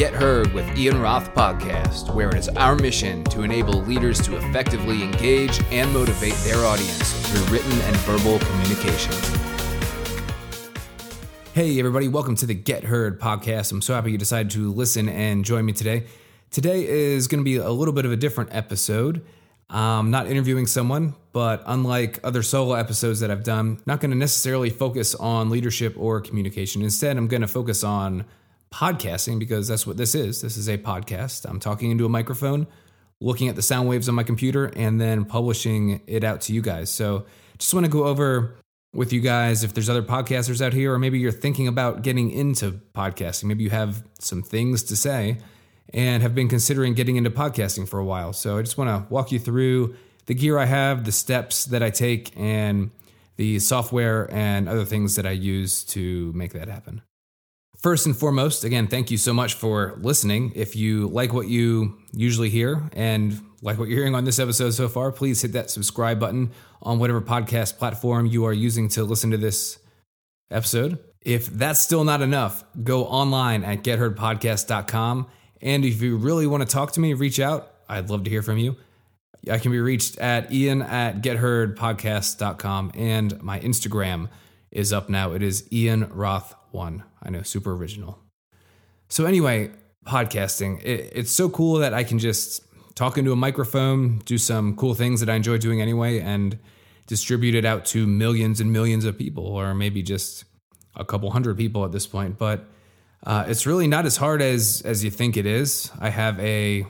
Get Heard with Ian Roth podcast, where it is our mission to enable leaders to effectively engage and motivate their audience through written and verbal communication. Hey, everybody, welcome to the Get Heard podcast. I'm so happy you decided to listen and join me today. Today is going to be a little bit of a different episode. I'm not interviewing someone, but unlike other solo episodes that I've done, not going to necessarily focus on leadership or communication. Instead, I'm going to focus on podcasting because that's what this is. This is a podcast. I'm talking into a microphone, looking at the sound waves on my computer, and then publishing it out to you guys. So just want to go over with you guys if there's other podcasters out here, or maybe you're thinking about getting into podcasting. Maybe you have some things to say and have been considering getting into podcasting for a while. So I just want to walk you through the gear I have, the steps that I take, and the software and other things that I use to make that happen. First and foremost, again, thank you so much for listening. If you like what you usually hear and like what you're hearing on this episode so far, please hit that subscribe button on whatever podcast platform you are using to listen to this episode. If that's still not enough, go online at getheardpodcast.com and if you really want to talk to me, reach out. I'd love to hear from you. I can be reached at ian at getheardpodcast.com. And my Instagram is up now. It is Ian Roth1. I know, super original. So, anyway, podcasting, it, it's so cool that I can just talk into a microphone, do some cool things that I enjoy doing anyway, and distribute it out to millions and millions of people, or maybe just a couple hundred people at this point. But uh, it's really not as hard as as you think it is. I have a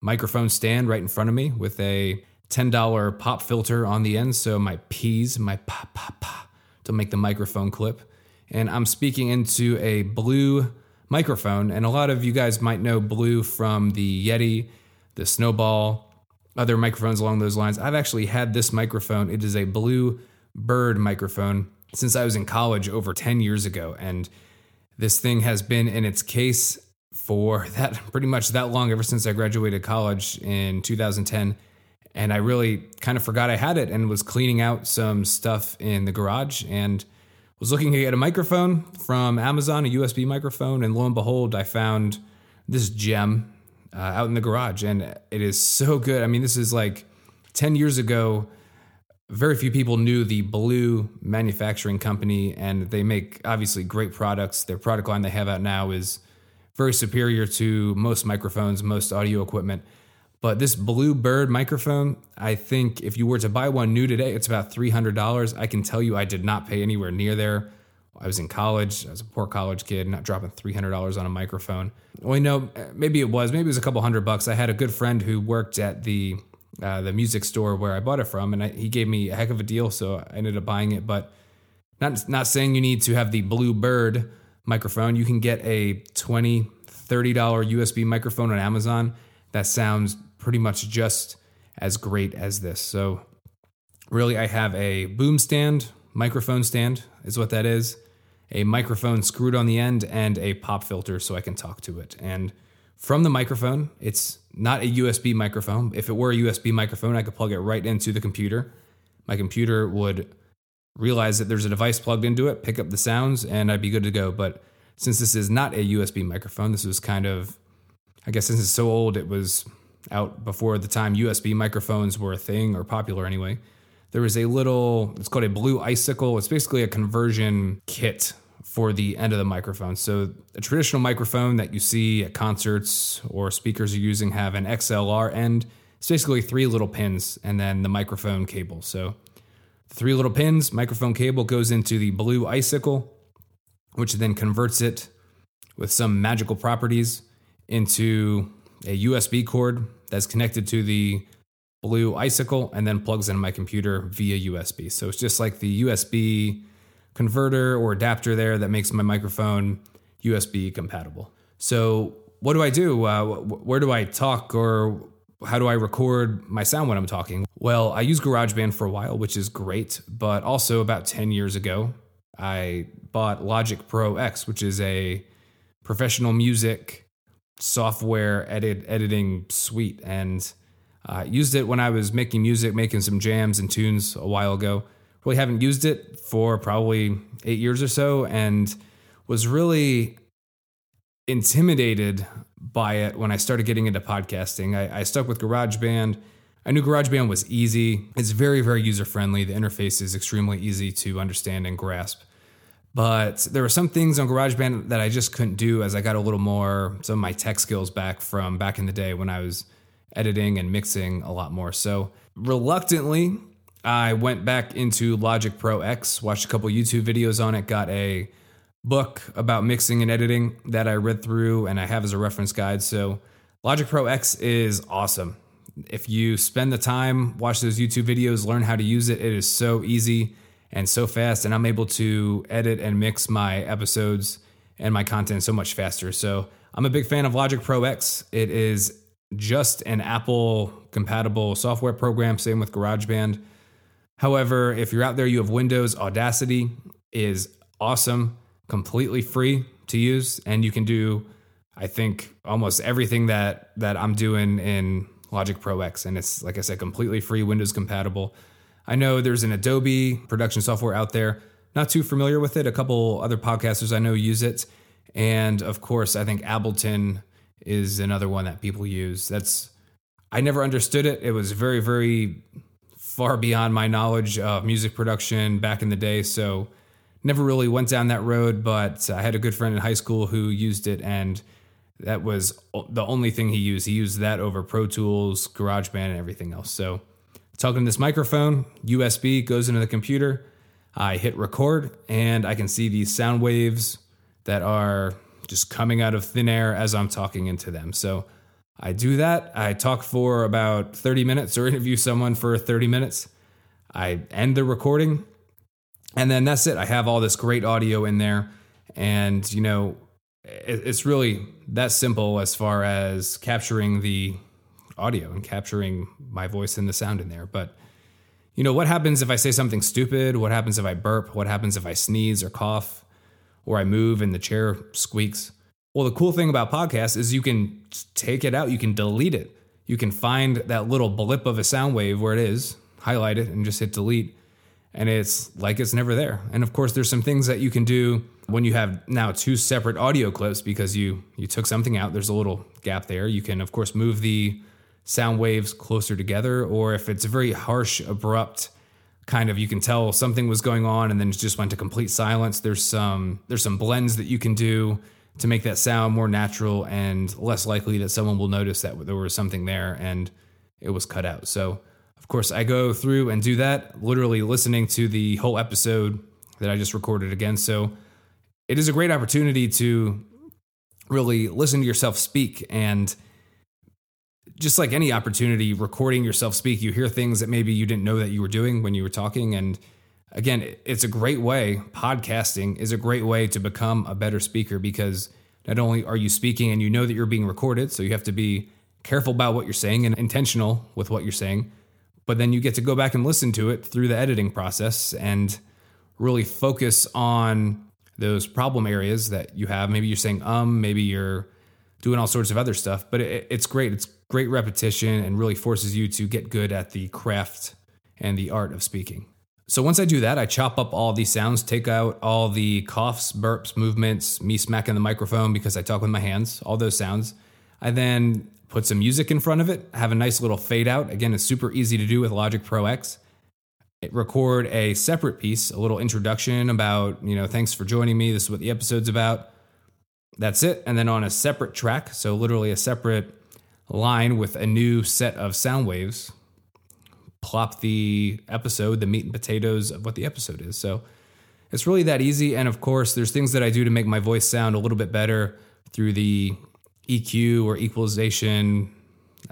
microphone stand right in front of me with a ten dollar pop filter on the end, so my P's, my pop pop pop, to make the microphone clip. And I'm speaking into a blue microphone, and a lot of you guys might know blue from the Yeti, the Snowball, other microphones along those lines. I've actually had this microphone. It is a blue bird microphone since I was in college over 10 years ago. And this thing has been in its case for that pretty much that long, ever since I graduated college in 2010. And I really kind of forgot I had it and was cleaning out some stuff in the garage and was looking get a microphone from Amazon, a USB microphone. And lo and behold, I found this gem uh, out in the garage. And it is so good. I mean, this is like 10 years ago very few people knew the Blue manufacturing company, and they make obviously great products. Their product line they have out now is very superior to most microphones, most audio equipment. But this Blue Bird microphone, I think if you were to buy one new today, it's about $300. I can tell you I did not pay anywhere near there. I was in college. I was a poor college kid, not dropping $300 on a microphone. Well, you know, maybe it was. Maybe it was a couple hundred bucks. I had a good friend who worked at the uh, the music store where I bought it from, and I, he gave me a heck of a deal, so I ended up buying it. But not not saying you need to have the Blue Bird microphone. You can get a 20 $30 USB microphone on Amazon that sounds pretty much just as great as this. So really I have a boom stand, microphone stand is what that is, a microphone screwed on the end and a pop filter so I can talk to it. And from the microphone. It's not a USB microphone. If it were a USB microphone, I could plug it right into the computer. My computer would realize that there's a device plugged into it, pick up the sounds, and I'd be good to go. But since this is not a USB microphone, this was kind of, I guess, since it's so old, it was out before the time USB microphones were a thing or popular anyway. There was a little, it's called a Blue Icicle. It's basically a conversion kit for the end of the microphone. So a traditional microphone that you see at concerts or speakers are using have an XLR end. It's basically three little pins and then the microphone cable. So the three little pins, microphone cable goes into the blue icicle, which then converts it with some magical properties into a USB cord that's connected to the blue icicle and then plugs into my computer via USB. So it's just like the USB converter or adapter there that makes my microphone USB compatible. So, what do I do? Uh, where do I talk or how do I record my sound when I'm talking? Well, I used GarageBand for a while, which is great, but also about 10 years ago, I bought Logic Pro X, which is a professional music software edit editing suite and uh, used it when I was making music, making some jams and tunes a while ago really haven't used it for probably eight years or so and was really intimidated by it when I started getting into podcasting. I, I stuck with GarageBand. I knew GarageBand was easy. It's very, very user friendly. The interface is extremely easy to understand and grasp. But there were some things on GarageBand that I just couldn't do as I got a little more some of my tech skills back from back in the day when I was editing and mixing a lot more. So reluctantly, I went back into Logic Pro X, watched a couple YouTube videos on it, got a book about mixing and editing that I read through and I have as a reference guide. So Logic Pro X is awesome. If you spend the time, watch those YouTube videos, learn how to use it, it is so easy and so fast. And I'm able to edit and mix my episodes and my content so much faster. So I'm a big fan of Logic Pro X. It is just an Apple compatible software program, same with GarageBand. However, if you're out there, you have Windows, Audacity is awesome, completely free to use, and you can do, I think, almost everything that that I'm doing in Logic Pro X, and it's like I said, completely free, Windows compatible. I know there's an Adobe production software out there. Not too familiar with it. A couple other podcasters I know use it, and of course, I think Ableton is another one that people use. That's I never understood it. It was very, very far beyond my knowledge of music production back in the day. So never really went down that road, but I had a good friend in high school who used it and that was the only thing he used. He used that over Pro Tools, GarageBand, and everything else. So talking to this microphone, USB goes into the computer. I hit record and I can see these sound waves that are just coming out of thin air as I'm talking into them. So I do that. I talk for about 30 minutes or interview someone for 30 minutes. I end the recording and then that's it. I have all this great audio in there. And, you know, it's really that simple as far as capturing the audio and capturing my voice and the sound in there. But, you know, what happens if I say something stupid? What happens if I burp? What happens if I sneeze or cough or I move and the chair squeaks? Well, the cool thing about podcasts is you can take it out, you can delete it. You can find that little blip of a sound wave where it is, highlight it, and just hit delete. And it's like it's never there. And of course, there's some things that you can do when you have now two separate audio clips because you you took something out. There's a little gap there. You can of course move the sound waves closer together, or if it's a very harsh, abrupt kind of you can tell something was going on and then just went to complete silence. There's some there's some blends that you can do to make that sound more natural and less likely that someone will notice that there was something there and it was cut out. So, of course, I go through and do that, literally listening to the whole episode that I just recorded again. So, it is a great opportunity to really listen to yourself speak and just like any opportunity recording yourself speak you hear things that maybe you didn't know that you were doing when you were talking and again, it's a great way, podcasting is a great way to become a better speaker because not only are you speaking and you know that you're being recorded, so you have to be careful about what you're saying and intentional with what you're saying, but then you get to go back and listen to it through the editing process and really focus on those problem areas that you have. Maybe you're saying um, maybe you're doing all sorts of other stuff, but it, it's great. It's great repetition and really forces you to get good at the craft and the art of speaking. So once I do that, I chop up all these sounds, take out all the coughs, burps, movements, me smacking the microphone because I talk with my hands, all those sounds. I then put some music in front of it, have a nice little fade out. Again, it's super easy to do with Logic Pro X. Record a separate piece, a little introduction about, you know, thanks for joining me. This is what the episode's about. That's it. And then on a separate track, so literally a separate line with a new set of sound waves, plop the episode, the meat and potatoes of what the episode is. So it's really that easy. And of course, there's things that I do to make my voice sound a little bit better through the EQ or equalization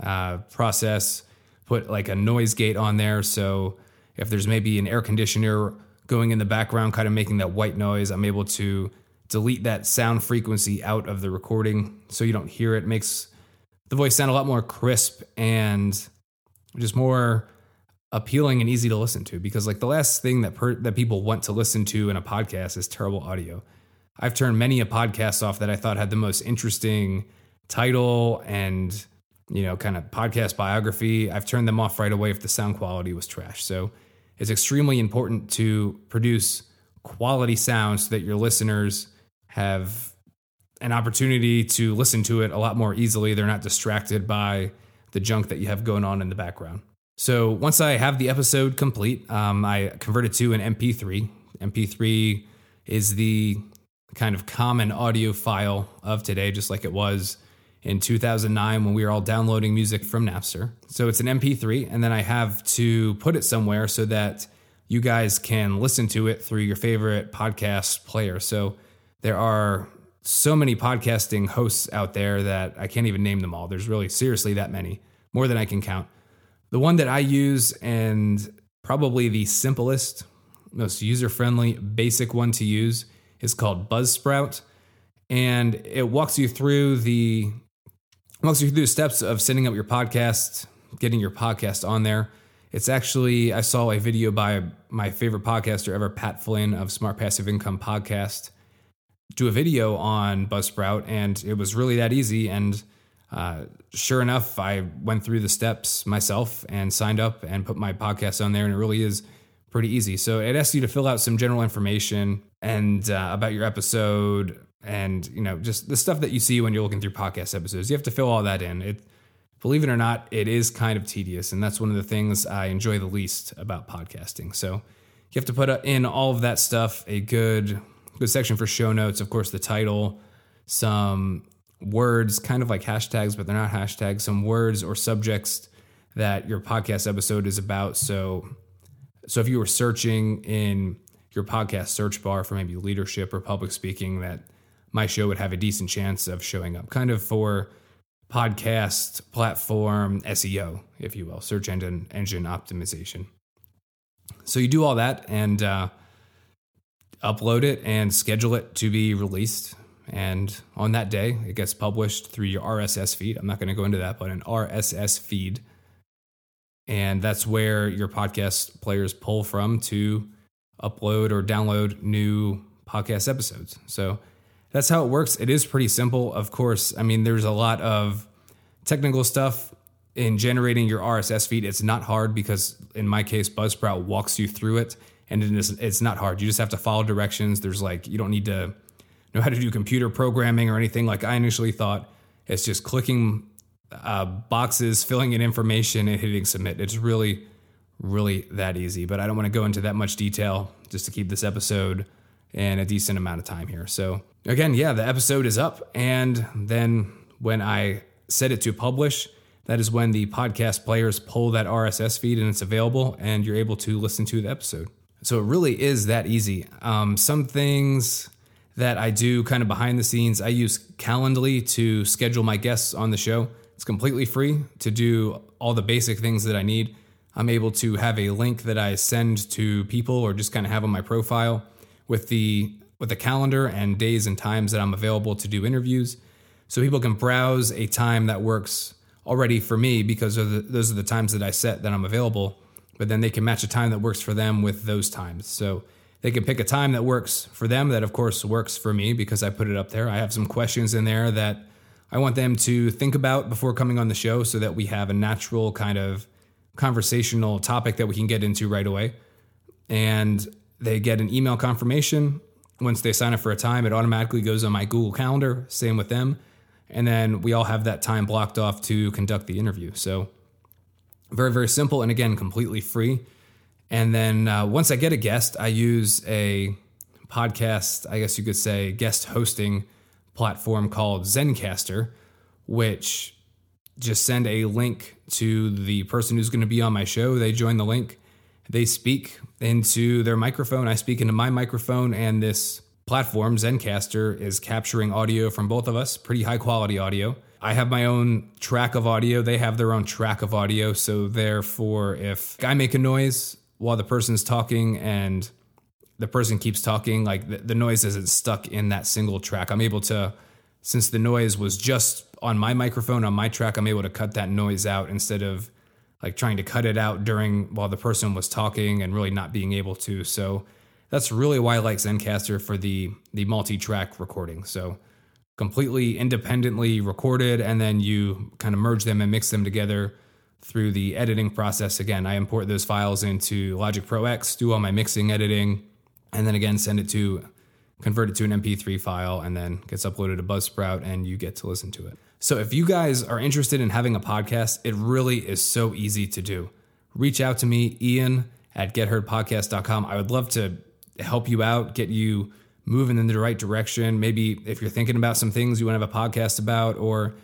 uh, process. Put like a noise gate on there. So if there's maybe an air conditioner going in the background, kind of making that white noise, I'm able to delete that sound frequency out of the recording so you don't hear it. makes the voice sound a lot more crisp and just more appealing and easy to listen to because like the last thing that per- that people want to listen to in a podcast is terrible audio. I've turned many a podcast off that I thought had the most interesting title and you know kind of podcast biography. I've turned them off right away if the sound quality was trash. So it's extremely important to produce quality sound so that your listeners have an opportunity to listen to it a lot more easily. They're not distracted by the junk that you have going on in the background. So once I have the episode complete, um, I convert it to an MP3. MP3 is the kind of common audio file of today, just like it was in 2009 when we were all downloading music from Napster. So it's an MP3, and then I have to put it somewhere so that you guys can listen to it through your favorite podcast player. So there are so many podcasting hosts out there that I can't even name them all. There's really seriously that many, more than I can count. The one that I use and probably the simplest, most user friendly, basic one to use is called Buzzsprout. And it walks you through the walks you through the steps of setting up your podcast, getting your podcast on there. It's actually I saw a video by my favorite podcaster ever, Pat Flynn of Smart Passive Income Podcast, do a video on Buzzsprout, and it was really that easy. And uh, sure enough, I went through the steps myself and signed up and put my podcast on there, and it really is pretty easy. So it asks you to fill out some general information and uh, about your episode, and you know just the stuff that you see when you're looking through podcast episodes. You have to fill all that in. It, believe it or not, it is kind of tedious, and that's one of the things I enjoy the least about podcasting. So you have to put in all of that stuff, a good good section for show notes, of course, the title, some words, kind of like hashtags, but they're not hashtags, some words or subjects that your podcast episode is about. So, so if you were searching in your podcast search bar for maybe leadership or public speaking, that my show would have a decent chance of showing up, kind of for podcast platform SEO, if you will, search engine engine optimization. So you do all that and uh, upload it and schedule it to be released. And on that day, it gets published through your RSS feed. I'm not going to go into that, but an RSS feed. And that's where your podcast players pull from to upload or download new podcast episodes. So that's how it works. It is pretty simple. Of course, I mean, there's a lot of technical stuff in generating your RSS feed. It's not hard because, in my case, Buzzsprout walks you through it and it is, it's not hard. You just have to follow directions. There's like, you don't need to know how to do computer programming or anything like I initially thought. It's just clicking uh, boxes, filling in information, and hitting submit. It's really, really that easy. But I don't want to go into that much detail just to keep this episode in a decent amount of time here. So, again, yeah, the episode is up. And then when I set it to publish, that is when the podcast players pull that RSS feed and it's available, and you're able to listen to the episode. So it really is that easy. Um, some things that I do kind of behind the scenes, I use Calendly to schedule my guests on the show. It's completely free to do all the basic things that I need. I'm able to have a link that I send to people or just kind of have on my profile with the with the calendar and days and times that I'm available to do interviews. So people can browse a time that works already for me because the, those are the times that I set that I'm available but then they can match a time that works for them with those times. So they can pick a time that works for them, that of course works for me because I put it up there. I have some questions in there that I want them to think about before coming on the show so that we have a natural kind of conversational topic that we can get into right away. And they get an email confirmation. Once they sign up for a time, it automatically goes on my Google Calendar. Same with them. And then we all have that time blocked off to conduct the interview. So very, very simple and again, completely free. And then uh, once I get a guest, I use a podcast, I guess you could say, guest hosting platform called Zencastr, which just send a link to the person who's going to be on my show. They join the link, they speak into their microphone. I speak into my microphone, and this platform, Zencastr, is capturing audio from both of us, pretty high quality audio. I have my own track of audio. They have their own track of audio. So, therefore, if I make a noise while the person's talking and the person keeps talking, like the, the noise isn't stuck in that single track, I'm able to, since the noise was just on my microphone, on my track, I'm able to cut that noise out instead of like trying to cut it out during while the person was talking and really not being able to. So, that's really why I like Zencastr for the the multi-track recording. So completely independently recorded, and then you kind of merge them and mix them together through the editing process. Again, I import those files into Logic Pro X, do all my mixing, editing, and then again send it to convert it to an MP3 file, and then gets uploaded to Buzzsprout, and you get to listen to it. So if you guys are interested in having a podcast, it really is so easy to do. Reach out to me, Ian at getheardpodcast.com. I would love to help you out, get you moving in the right direction. Maybe if you're thinking about some things you want to have a podcast about, or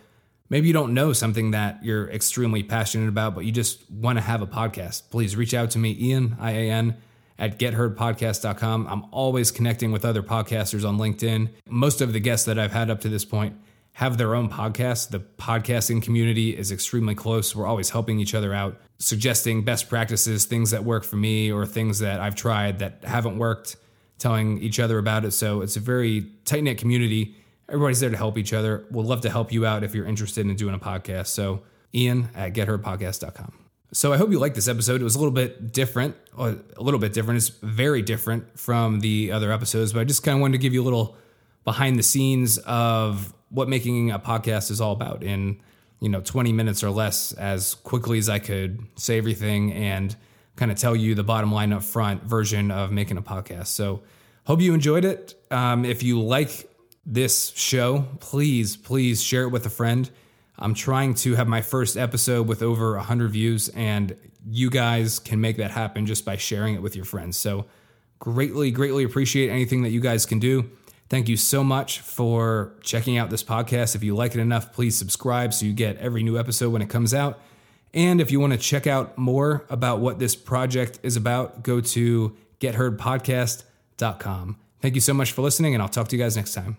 maybe you don't know something that you're extremely passionate about, but you just want to have a podcast, please reach out to me, Ian, I A N, at getheardpodcast.com. I'm always connecting with other podcasters on LinkedIn. Most of the guests that I've had up to this point have their own podcast. The podcasting community is extremely close. We're always helping each other out, suggesting best practices, things that work for me, or things that I've tried that haven't worked, telling each other about it. So it's a very tight knit community. Everybody's there to help each other. We'll love to help you out if you're interested in doing a podcast. So, Ian at getheardpodcast.com. So I hope you liked this episode. It was a little bit different, uh, a little bit different. It's very different from the other episodes, but I just kind of wanted to give you a little behind the scenes of what making a podcast is all about in you know 20 minutes or less as quickly as I could say everything and kind of tell you the bottom line up front version of making a podcast. So hope you enjoyed it. Um, if you like this show, please please share it with a friend. I'm trying to have my first episode with over 100 views, and you guys can make that happen just by sharing it with your friends. So, greatly, greatly appreciate anything that you guys can do. Thank you so much for checking out this podcast. If you like it enough, please subscribe so you get every new episode when it comes out. And if you want to check out more about what this project is about, go to getheardpodcast.com. Thank you so much for listening, and I'll talk to you guys next time.